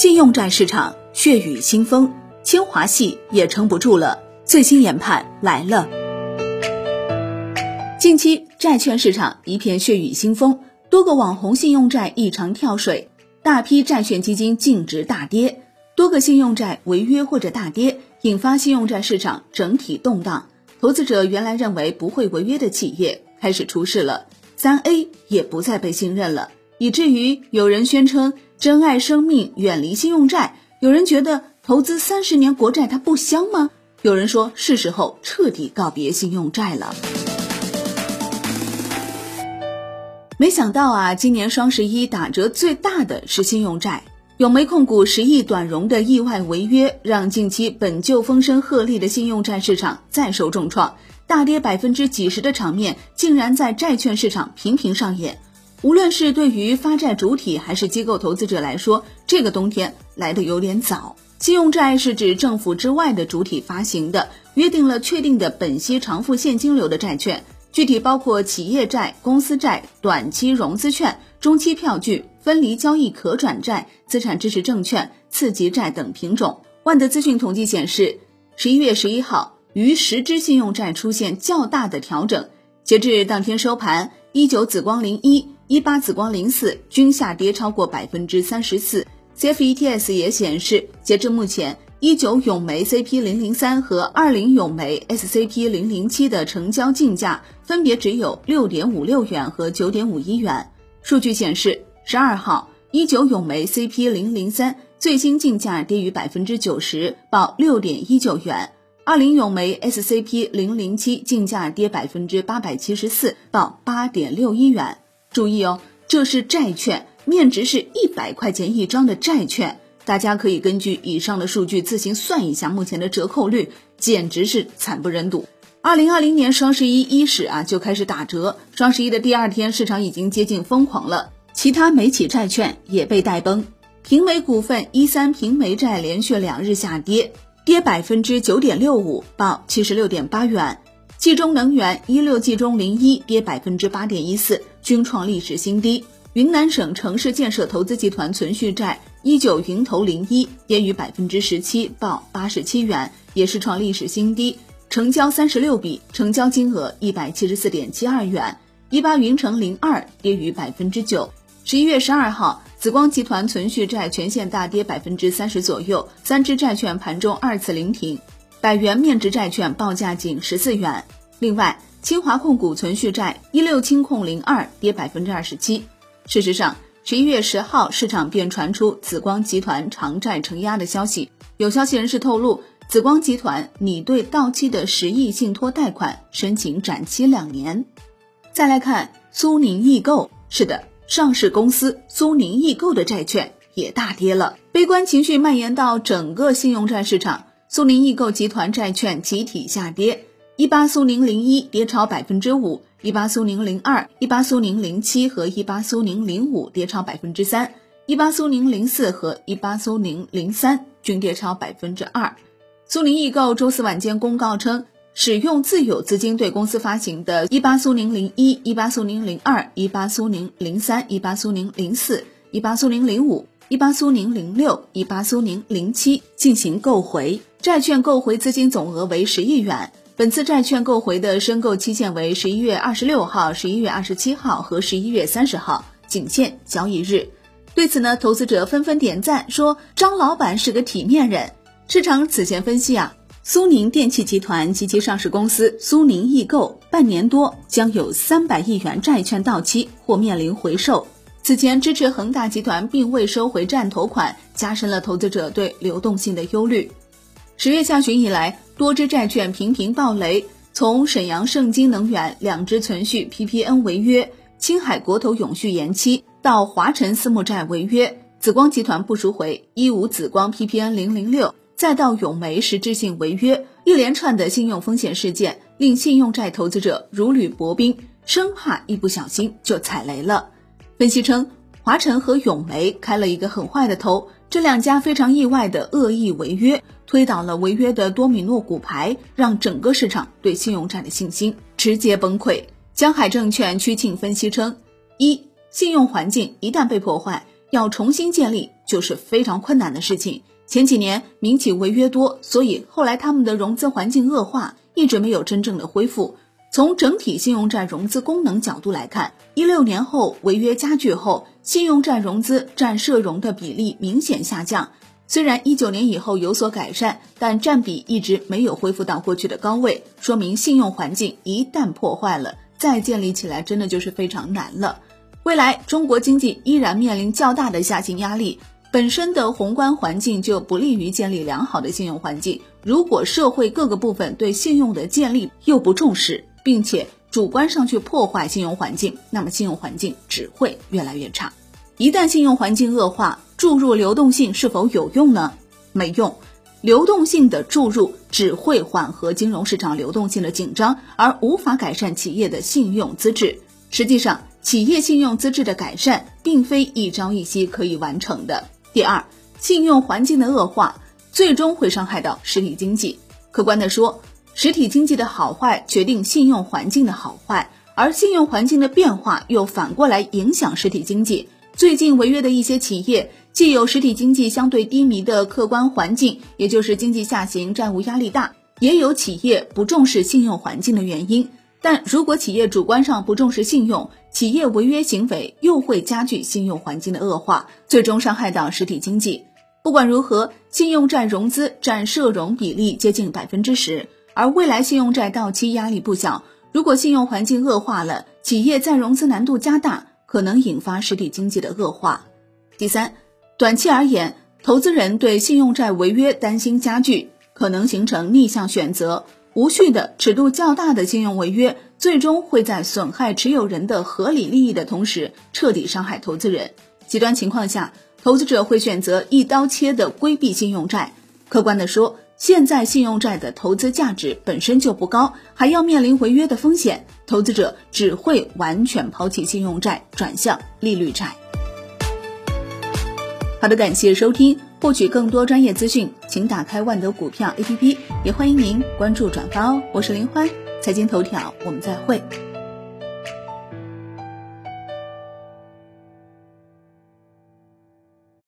信用债市场血雨腥风，清华系也撑不住了。最新研判来了。近期债券市场一片血雨腥风，多个网红信用债异常跳水，大批债券基金净值大跌，多个信用债违约或者大跌，引发信用债市场整体动荡。投资者原来认为不会违约的企业开始出事了，三 A 也不再被信任了，以至于有人宣称。珍爱生命，远离信用债。有人觉得投资三十年国债它不香吗？有人说是时候彻底告别信用债了。没想到啊，今年双十一打折最大的是信用债。永煤控股十亿短融的意外违约，让近期本就风声鹤唳的信用债市场再受重创，大跌百分之几十的场面竟然在债券市场频频上演。无论是对于发债主体还是机构投资者来说，这个冬天来的有点早。信用债是指政府之外的主体发行的，约定了确定的本息偿付现金流的债券，具体包括企业债、公司债、短期融资券、中期票据、分离交易可转债、资产支持证券、次级债等品种。万德资讯统计显示，十一月十一号，逾十只信用债出现较大的调整，截至当天收盘，一九紫光零一。一八紫光零四均下跌超过百分之三十四，CFETS 也显示，截至目前，一九永煤 CP 零零三和二零永煤 SCP 零零七的成交竞价分别只有六点五六元和九点五一元。数据显示，十二号，一九永煤 CP 零零三最新竞价跌于百分之九十，报六点一九元；二零永煤 SCP 零零七竞价跌百分之八百七十四，报八点六一元。注意哦，这是债券，面值是一百块钱一张的债券，大家可以根据以上的数据自行算一下目前的折扣率，简直是惨不忍睹。二零二零年双十一伊始啊就开始打折，双十一的第二天市场已经接近疯狂了，其他美企债券也被带崩。平煤股份一三平煤债连续两日下跌，跌百分之九点六五，报七十六点八元。冀中能源一六冀中零一跌百分之八点一四，均创历史新低。云南省城市建设投资集团存续债一九云投零一跌逾百分之十七，报八十七元，也是创历史新低。成交三十六笔，成交金额一百七十四点七二元。一八云城零二跌逾百分之九。十一月十二号，紫光集团存续债全线大跌百分之三十左右，三只债券盘中二次临停。百元面值债券报价仅十四元。另外，清华控股存续债一六清控零二跌百分之二十七。事实上，十一月十号市场便传出紫光集团偿债承压的消息。有消息人士透露，紫光集团拟对到期的十亿信托贷款申请展期两年。再来看苏宁易购，是的，上市公司苏宁易购的债券也大跌了，悲观情绪蔓延到整个信用债市场。苏宁易购集团债券集体下跌，一八苏宁零一跌超百分之五，一八苏宁零二、一八苏宁零七和一八苏宁零五跌超百分之三，一八苏宁零四和一八苏宁零三均跌超百分之二。苏宁易购周四晚间公告称，使用自有资金对公司发行的一八苏宁零一、一八苏宁零二、一八苏宁零三、一八苏宁零四、一八苏宁零五。一八苏宁零六、一八苏宁零七进行购回，债券购回资金总额为十亿元。本次债券购回的申购期限为十一月二十六号、十一月二十七号和十一月三十号，仅限交易日。对此呢，投资者纷纷点赞，说张老板是个体面人。市场此前分析啊，苏宁电器集团及其上市公司苏宁易购半年多将有三百亿元债券到期或面临回售。此前支持恒大集团并未收回战投款，加深了投资者对流动性的忧虑。十月下旬以来，多只债券频频爆雷，从沈阳盛京能源两只存续 PPN 违约，青海国投永续延期，到华晨私募债违约，紫光集团不赎回一五紫光 PPN 零零六，再到永煤实质性违约，一连串的信用风险事件令信用债投资者如履薄冰，生怕一不小心就踩雷了。分析称，华晨和永煤开了一个很坏的头，这两家非常意外的恶意违约，推倒了违约的多米诺骨牌，让整个市场对信用债的信心直接崩溃。江海证券曲庆分析称，一信用环境一旦被破坏，要重新建立就是非常困难的事情。前几年民企违约多，所以后来他们的融资环境恶化，一直没有真正的恢复。从整体信用债融资功能角度来看，一六年后违约加剧后，信用债融资占社融的比例明显下降。虽然一九年以后有所改善，但占比一直没有恢复到过去的高位，说明信用环境一旦破坏了，再建立起来真的就是非常难了。未来中国经济依然面临较大的下行压力，本身的宏观环境就不利于建立良好的信用环境。如果社会各个部分对信用的建立又不重视，并且主观上去破坏信用环境，那么信用环境只会越来越差。一旦信用环境恶化，注入流动性是否有用呢？没用。流动性的注入只会缓和金融市场流动性的紧张，而无法改善企业的信用资质。实际上，企业信用资质的改善并非一朝一夕可以完成的。第二，信用环境的恶化最终会伤害到实体经济。客观的说，实体经济的好坏决定信用环境的好坏，而信用环境的变化又反过来影响实体经济。最近违约的一些企业，既有实体经济相对低迷的客观环境，也就是经济下行、债务压力大，也有企业不重视信用环境的原因。但如果企业主观上不重视信用，企业违约行为又会加剧信用环境的恶化，最终伤害到实体经济。不管如何，信用债融资占社融比例接近百分之十。而未来信用债到期压力不小，如果信用环境恶化了，企业再融资难度加大，可能引发实体经济的恶化。第三，短期而言，投资人对信用债违约担心加剧，可能形成逆向选择，无序的尺度较大的信用违约，最终会在损害持有人的合理利益的同时，彻底伤害投资人。极端情况下，投资者会选择一刀切的规避信用债。客观的说。现在信用债的投资价值本身就不高，还要面临违约的风险，投资者只会完全抛弃信用债，转向利率债。好的，感谢收听，获取更多专业资讯，请打开万德股票 APP，也欢迎您关注转发哦。我是林欢，财经头条，我们再会。